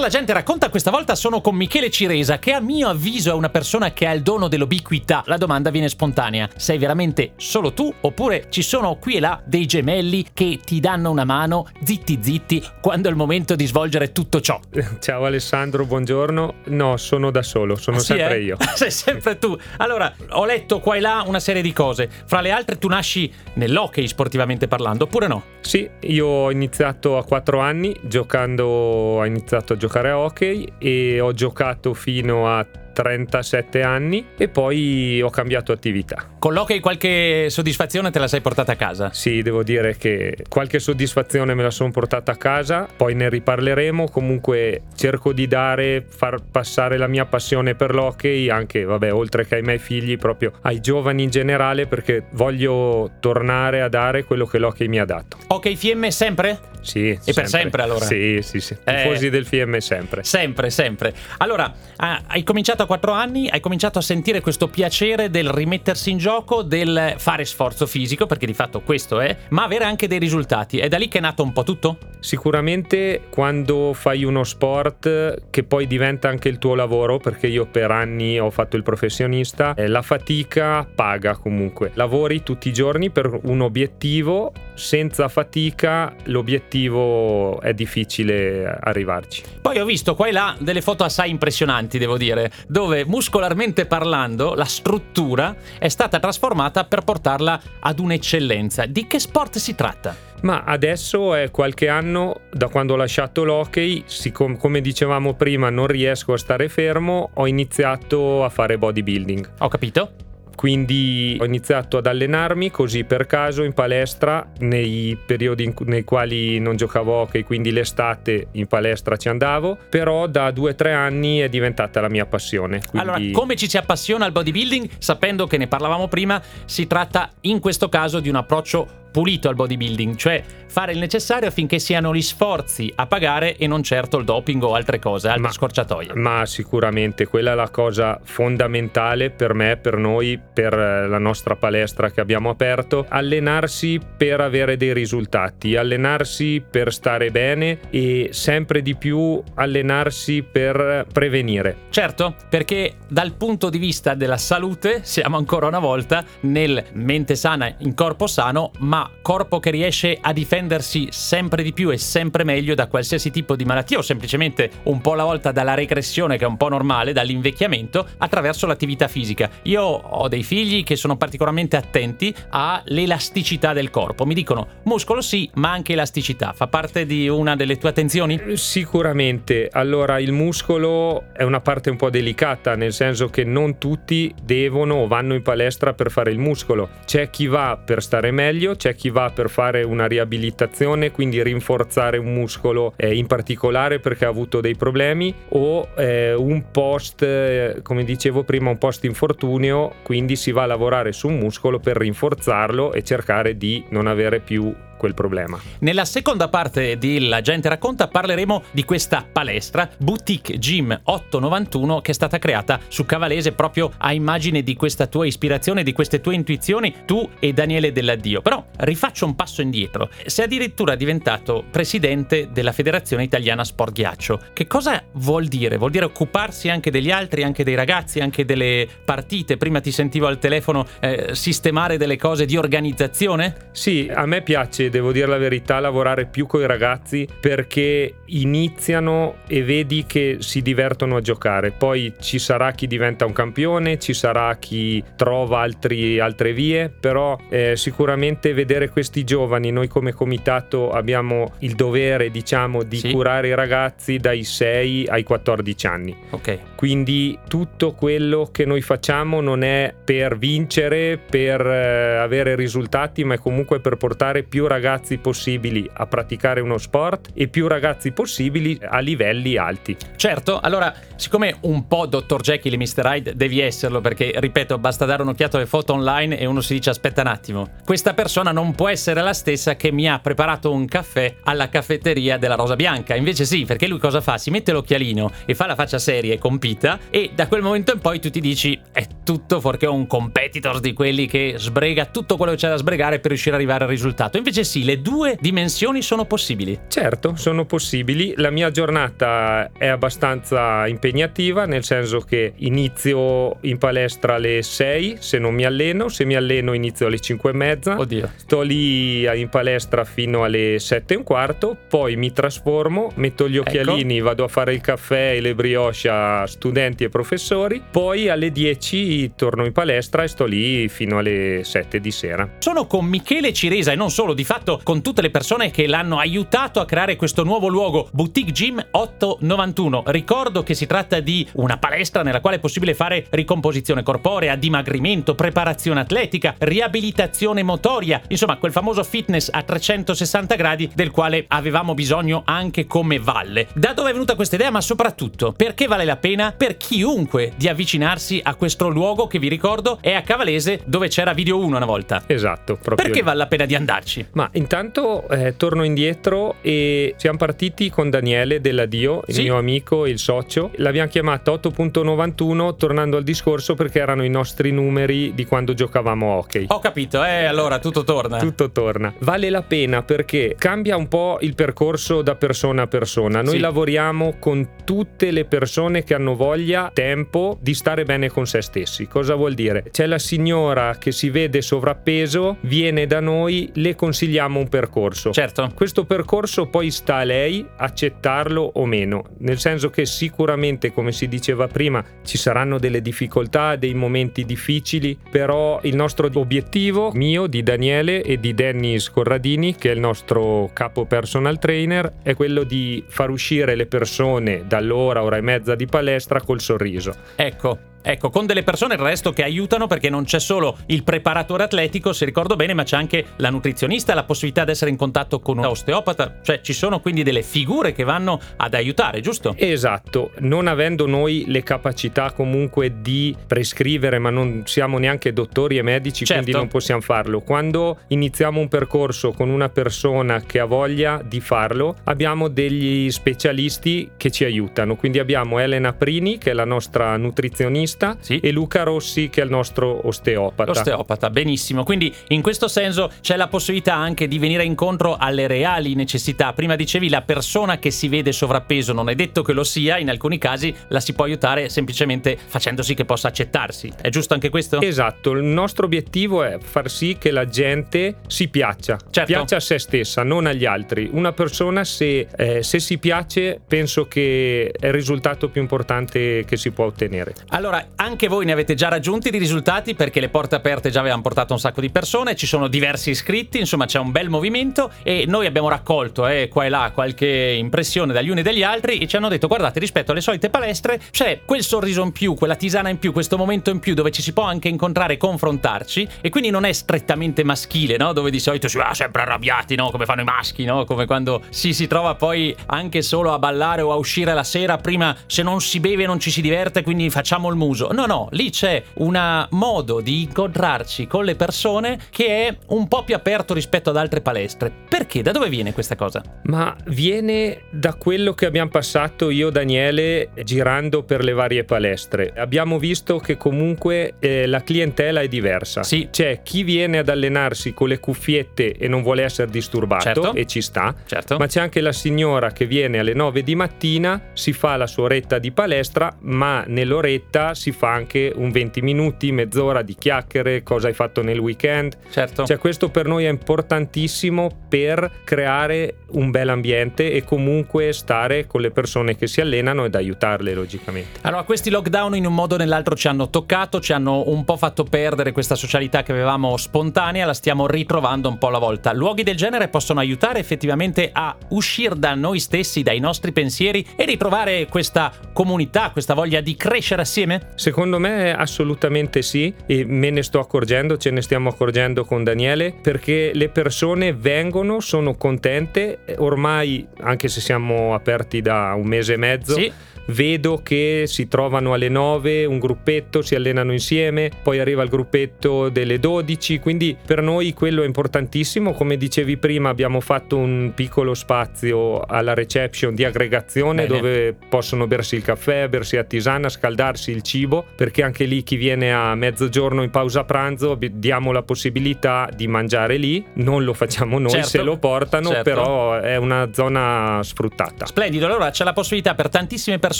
La gente racconta questa volta sono con Michele Ciresa, che a mio avviso è una persona che ha il dono dell'ubiquità. La domanda viene spontanea: sei veramente solo tu? Oppure ci sono qui e là dei gemelli che ti danno una mano, zitti zitti, quando è il momento di svolgere tutto ciò? Ciao Alessandro, buongiorno. No, sono da solo, sono Ah, sì, sempre eh? io. Sei sempre tu. Allora, ho letto qua e là una serie di cose. Fra le altre, tu nasci nell'hockey sportivamente parlando, oppure no? Sì, io ho iniziato a 4 anni giocando, ho iniziato a giocare a hockey e ho giocato fino a 37 anni e poi ho cambiato attività. Con l'hockey qualche soddisfazione te la sei portata a casa? Sì, devo dire che qualche soddisfazione me la sono portata a casa, poi ne riparleremo. Comunque cerco di dare, far passare la mia passione per l'hockey anche, vabbè, oltre che ai miei figli, proprio ai giovani in generale, perché voglio tornare a dare quello che l'hockey mi ha dato. Hockey Fiemme sempre? Sì, E per sempre, allora? Sì, sì, sì. Eh. Tifosi del FM sempre. Sempre, sempre. Allora, ah, hai cominciato a 4 anni, hai cominciato a sentire questo piacere del rimettersi in gioco, del fare sforzo fisico, perché di fatto questo è, ma avere anche dei risultati. È da lì che è nato un po' tutto? Sicuramente quando fai uno sport che poi diventa anche il tuo lavoro, perché io per anni ho fatto il professionista, eh, la fatica paga comunque. Lavori tutti i giorni per un obiettivo, senza fatica l'obiettivo è difficile arrivarci. Poi ho visto qua e là delle foto assai impressionanti, devo dire, dove muscolarmente parlando la struttura è stata trasformata per portarla ad un'eccellenza. Di che sport si tratta? Ma adesso è qualche anno da quando ho lasciato l'hockey, siccome come dicevamo prima non riesco a stare fermo, ho iniziato a fare bodybuilding. Ho capito? Quindi ho iniziato ad allenarmi così per caso in palestra nei periodi in nei quali non giocavo hockey, quindi l'estate in palestra ci andavo, però da due o tre anni è diventata la mia passione. Quindi... Allora, come ci si appassiona al bodybuilding, sapendo che ne parlavamo prima, si tratta in questo caso di un approccio pulito al bodybuilding, cioè fare il necessario affinché siano gli sforzi a pagare e non certo il doping o altre cose, altre Ma- scorciatoie. Ma sicuramente quella è la cosa fondamentale per me, per noi, per eh, la nostra palestra che abbiamo aperto. Allenarsi per avere dei risultati, allenarsi per stare bene e sempre di più allenarsi per prevenire. Certo, perché dal punto di vista della salute siamo ancora una volta nel mente sana in corpo sano, ma corpo che riesce a difendersi sempre di più e sempre meglio da qualsiasi tipo di malattia o semplicemente un po' alla volta dalla regressione che è un po' normale, dall'invecchiamento, attraverso l'attività fisica. Io ho dei figli che sono particolarmente attenti all'elasticità del corpo. Mi dicono muscolo sì, ma anche elasticità. Fa parte di una delle tue attenzioni? Sicuramente, allora il muscolo è una parte un po' delicata, nel senso che non tutti devono o vanno in palestra per fare il muscolo. C'è chi va per stare meglio, c'è chi va per fare una riabilitazione, quindi rinforzare un muscolo eh, in particolare perché ha avuto dei problemi, o eh, un post, eh, come dicevo prima, un post infortunio, quindi si va a lavorare su un muscolo per rinforzarlo e cercare di non avere più quel problema. Nella seconda parte di La gente racconta parleremo di questa palestra Boutique Gym 891 che è stata creata su Cavalese proprio a immagine di questa tua ispirazione, di queste tue intuizioni, tu e Daniele Delladdio. Però rifaccio un passo indietro. Sei addirittura diventato presidente della Federazione Italiana Sport Ghiaccio. Che cosa vuol dire? Vuol dire occuparsi anche degli altri, anche dei ragazzi, anche delle partite? Prima ti sentivo al telefono eh, sistemare delle cose di organizzazione? Sì, a me piace, devo dire la verità, lavorare più con i ragazzi perché iniziano e vedi che si divertono a giocare. Poi ci sarà chi diventa un campione, ci sarà chi trova altri- altre vie, però eh, sicuramente vedere questi giovani, noi come comitato abbiamo il dovere, diciamo, di Sì. curare i ragazzi dai 6 ai 14 anni. Ok. Quindi tutto quello che noi facciamo non è per vincere, per eh, avere risultati, ma è comunque per portare più ragazzi ragazzi possibili a praticare uno sport e più ragazzi possibili a livelli alti. Certo, allora, siccome un po' Dr. Jekyll e Mr. Hyde devi esserlo, perché ripeto, basta dare un'occhiata alle foto online e uno si dice aspetta un attimo, questa persona non può essere la stessa che mi ha preparato un caffè alla caffetteria della Rosa Bianca. Invece sì, perché lui cosa fa? Si mette l'occhialino e fa la faccia seria e compita e da quel momento in poi tu ti dici è tutto fuorché un competitor di quelli che sbrega tutto quello che c'è da sbregare per riuscire ad arrivare al risultato. Invece sì, le due dimensioni sono possibili. Certo, sono possibili. La mia giornata è abbastanza impegnativa, nel senso che inizio in palestra alle 6 se non mi alleno, se mi alleno inizio alle 5 e mezza. Oddio. Sto lì in palestra fino alle 7 e un quarto, poi mi trasformo, metto gli occhialini, ecco. vado a fare il caffè e le brioche a studenti e professori, poi alle 10 torno in palestra e sto lì fino alle 7 di sera. Sono con Michele Ciresa e non solo, di fatto con tutte le persone che l'hanno aiutato a creare questo nuovo luogo, Boutique Gym 891. Ricordo che si tratta di una palestra nella quale è possibile fare ricomposizione corporea, dimagrimento, preparazione atletica, riabilitazione motoria, insomma quel famoso fitness a 360 gradi del quale avevamo bisogno anche come valle. Da dove è venuta questa idea, ma soprattutto perché vale la pena per chiunque di avvicinarsi a questo luogo che vi ricordo è a Cavalese dove c'era Video 1 una volta. Esatto, proprio. Perché vale la pena di andarci? Ma intanto eh, torno indietro e siamo partiti con Daniele della Dio, il sì. mio amico, il socio. L'abbiamo chiamata 8.91 tornando al discorso perché erano i nostri numeri di quando giocavamo a hockey. Ho capito, eh, allora tutto torna. Tutto torna. Vale la pena perché cambia un po' il percorso da persona a persona. Noi sì. lavoriamo con tutte le persone che hanno voglia, tempo di stare bene con se stessi. Cosa vuol dire? C'è la signora che si vede sovrappeso, viene da noi, le consigliamo un percorso. Certo. Questo percorso poi sta a lei accettarlo o meno, nel senso che sicuramente, come si diceva prima, ci saranno delle difficoltà, dei momenti difficili, però il nostro obiettivo, mio, di Daniele e di Dennis Corradini, che è il nostro capo personal trainer, è quello di far uscire le persone dall'ora, ora e mezza di palestra col sorriso. Ecco, Ecco, con delle persone il resto che aiutano perché non c'è solo il preparatore atletico, se ricordo bene, ma c'è anche la nutrizionista, la possibilità di essere in contatto con un osteopata, cioè ci sono quindi delle figure che vanno ad aiutare, giusto? Esatto, non avendo noi le capacità comunque di prescrivere, ma non siamo neanche dottori e medici, certo. quindi non possiamo farlo. Quando iniziamo un percorso con una persona che ha voglia di farlo, abbiamo degli specialisti che ci aiutano, quindi abbiamo Elena Prini che è la nostra nutrizionista nutrizionista sì. e Luca Rossi che è il nostro osteopata. Osteopata, benissimo. Quindi in questo senso c'è la possibilità anche di venire incontro alle reali necessità. Prima dicevi la persona che si vede sovrappeso non è detto che lo sia, in alcuni casi la si può aiutare semplicemente facendo sì che possa accettarsi. È giusto anche questo? Esatto, il nostro obiettivo è far sì che la gente si piaccia, certo. piaccia a se stessa, non agli altri. Una persona se, eh, se si piace penso che è il risultato più importante che si può ottenere. Allora, anche voi ne avete già raggiunti di risultati perché le porte aperte già avevano portato un sacco di persone, ci sono diversi iscritti, insomma c'è un bel movimento e noi abbiamo raccolto eh, qua e là qualche impressione dagli uni e dagli altri e ci hanno detto guardate rispetto alle solite palestre c'è quel sorriso in più, quella tisana in più, questo momento in più dove ci si può anche incontrare e confrontarci e quindi non è strettamente maschile, no? dove di solito si va sempre arrabbiati, no? come fanno i maschi, no? come quando si si trova poi anche solo a ballare o a uscire la sera, prima se non si beve non ci si diverte quindi facciamo il muso uso. No, no, lì c'è un modo di incontrarci con le persone che è un po' più aperto rispetto ad altre palestre. Perché? Da dove viene questa cosa? Ma viene da quello che abbiamo passato io e Daniele girando per le varie palestre. Abbiamo visto che comunque eh, la clientela è diversa. Sì. C'è chi viene ad allenarsi con le cuffiette e non vuole essere disturbato certo. e ci sta. Certo. Ma c'è anche la signora che viene alle 9 di mattina, si fa la sua oretta di palestra, ma nell'oretta si fa anche un 20 minuti, mezz'ora di chiacchiere, cosa hai fatto nel weekend. Certo. Cioè questo per noi è importantissimo per creare un bel ambiente e comunque stare con le persone che si allenano ed aiutarle logicamente. Allora questi lockdown in un modo o nell'altro ci hanno toccato, ci hanno un po' fatto perdere questa socialità che avevamo spontanea, la stiamo ritrovando un po' alla volta. Luoghi del genere possono aiutare effettivamente a uscire da noi stessi, dai nostri pensieri e ritrovare questa comunità, questa voglia di crescere assieme? Secondo me assolutamente sì e me ne sto accorgendo, ce ne stiamo accorgendo con Daniele perché le persone vengono, sono contente, ormai anche se siamo aperti da un mese e mezzo. Sì vedo che si trovano alle 9 un gruppetto, si allenano insieme, poi arriva il gruppetto delle 12, quindi per noi quello è importantissimo, come dicevi prima abbiamo fatto un piccolo spazio alla reception di aggregazione Bene. dove possono bersi il caffè, bersi la tisana, scaldarsi il cibo, perché anche lì chi viene a mezzogiorno in pausa pranzo diamo la possibilità di mangiare lì, non lo facciamo noi Certo, se lo portano, certo. però è una zona sfruttata. Splendido, allora c'è la possibilità per tantissime persone,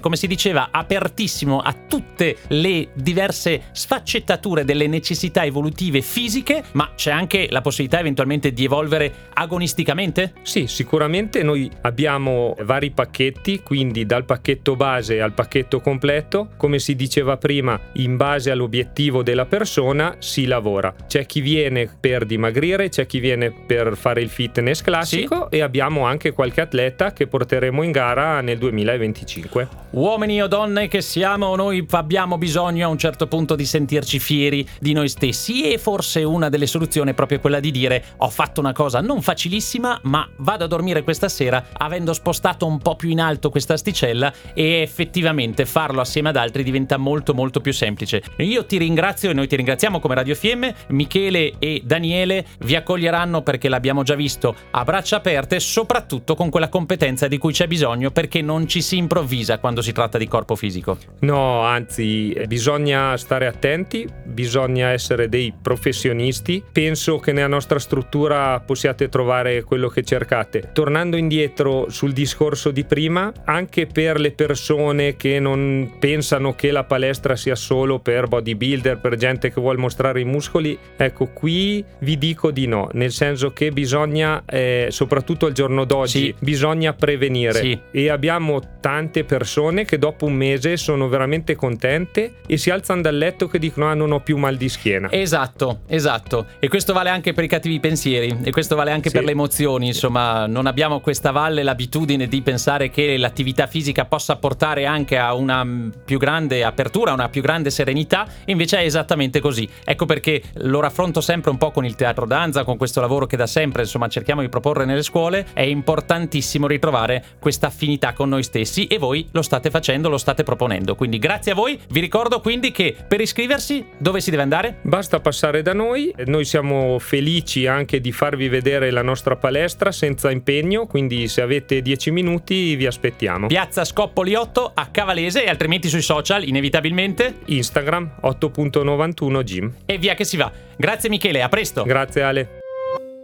come si diceva, apertissimo a tutte le diverse sfaccettature delle necessità evolutive fisiche, ma c'è anche la possibilità eventualmente di evolvere agonisticamente? Sì, sicuramente noi abbiamo vari pacchetti, quindi dal pacchetto base al pacchetto completo, come si diceva prima, in base all'obiettivo della persona si lavora. C'è chi viene per dimagrire, c'è chi viene per fare il fitness classico e abbiamo anche qualche atleta che porteremo in gara nel 2025. Uomini o donne che siamo, noi abbiamo bisogno a un certo punto di sentirci fieri di noi stessi. E forse una delle soluzioni è proprio quella di dire ho fatto una cosa non facilissima ma vado a dormire questa sera avendo spostato un po' più in alto questa asticella e effettivamente farlo assieme ad altri diventa molto molto più semplice. Io ti ringrazio e noi ti ringraziamo come Radio FM, Michele e Daniele vi accoglieranno perché l'abbiamo già visto a braccia aperte soprattutto con quella competenza di cui c'è bisogno perché non ci si improvvisa quando si tratta di corpo fisico. No, anzi, eh, bisogna stare attenti, bisogna essere dei professionisti. Penso che nella nostra struttura possiate trovare quello che cercate. Tornando indietro sul discorso di prima, anche per le persone che non pensano che la palestra sia solo per bodybuilder, per gente che vuole mostrare i muscoli, ecco, qui vi dico di no, nel senso che bisogna, eh, soprattutto al giorno d'oggi, Sì. bisogna prevenire. Sì. E abbiamo tante persone che dopo un mese sono veramente contente e si alzano dal letto che dicono ah non ho più mal di schiena. Esatto, esatto. E questo vale anche per i cattivi pensieri e questo vale anche Sì. per le emozioni. Insomma, non abbiamo questa valle l'abitudine di pensare che l'attività fisica possa portare anche a una più grande apertura, a una più grande serenità. Invece è esattamente così. Ecco perché lo raffronto sempre un po' con il teatro danza, con questo lavoro che da sempre insomma cerchiamo di proporre nelle scuole. È importantissimo ritrovare questa affinità con noi stessi e voi lo state facendo, lo state proponendo. Quindi grazie a voi. Vi ricordo quindi che per iscriversi dove si deve andare? Basta passare da noi, noi siamo felici anche di farvi vedere la nostra palestra senza impegno, quindi se avete 10 minuti vi aspettiamo. Piazza Scoppoli 8 a Cavalese e altrimenti sui social, inevitabilmente. Instagram 8.91 gym. E via che si va. Grazie Michele, a presto. Grazie Ale.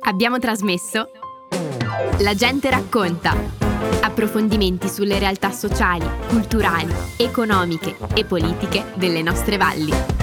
Abbiamo trasmesso La gente racconta. Approfondimenti sulle realtà sociali, culturali, economiche e politiche delle nostre valli.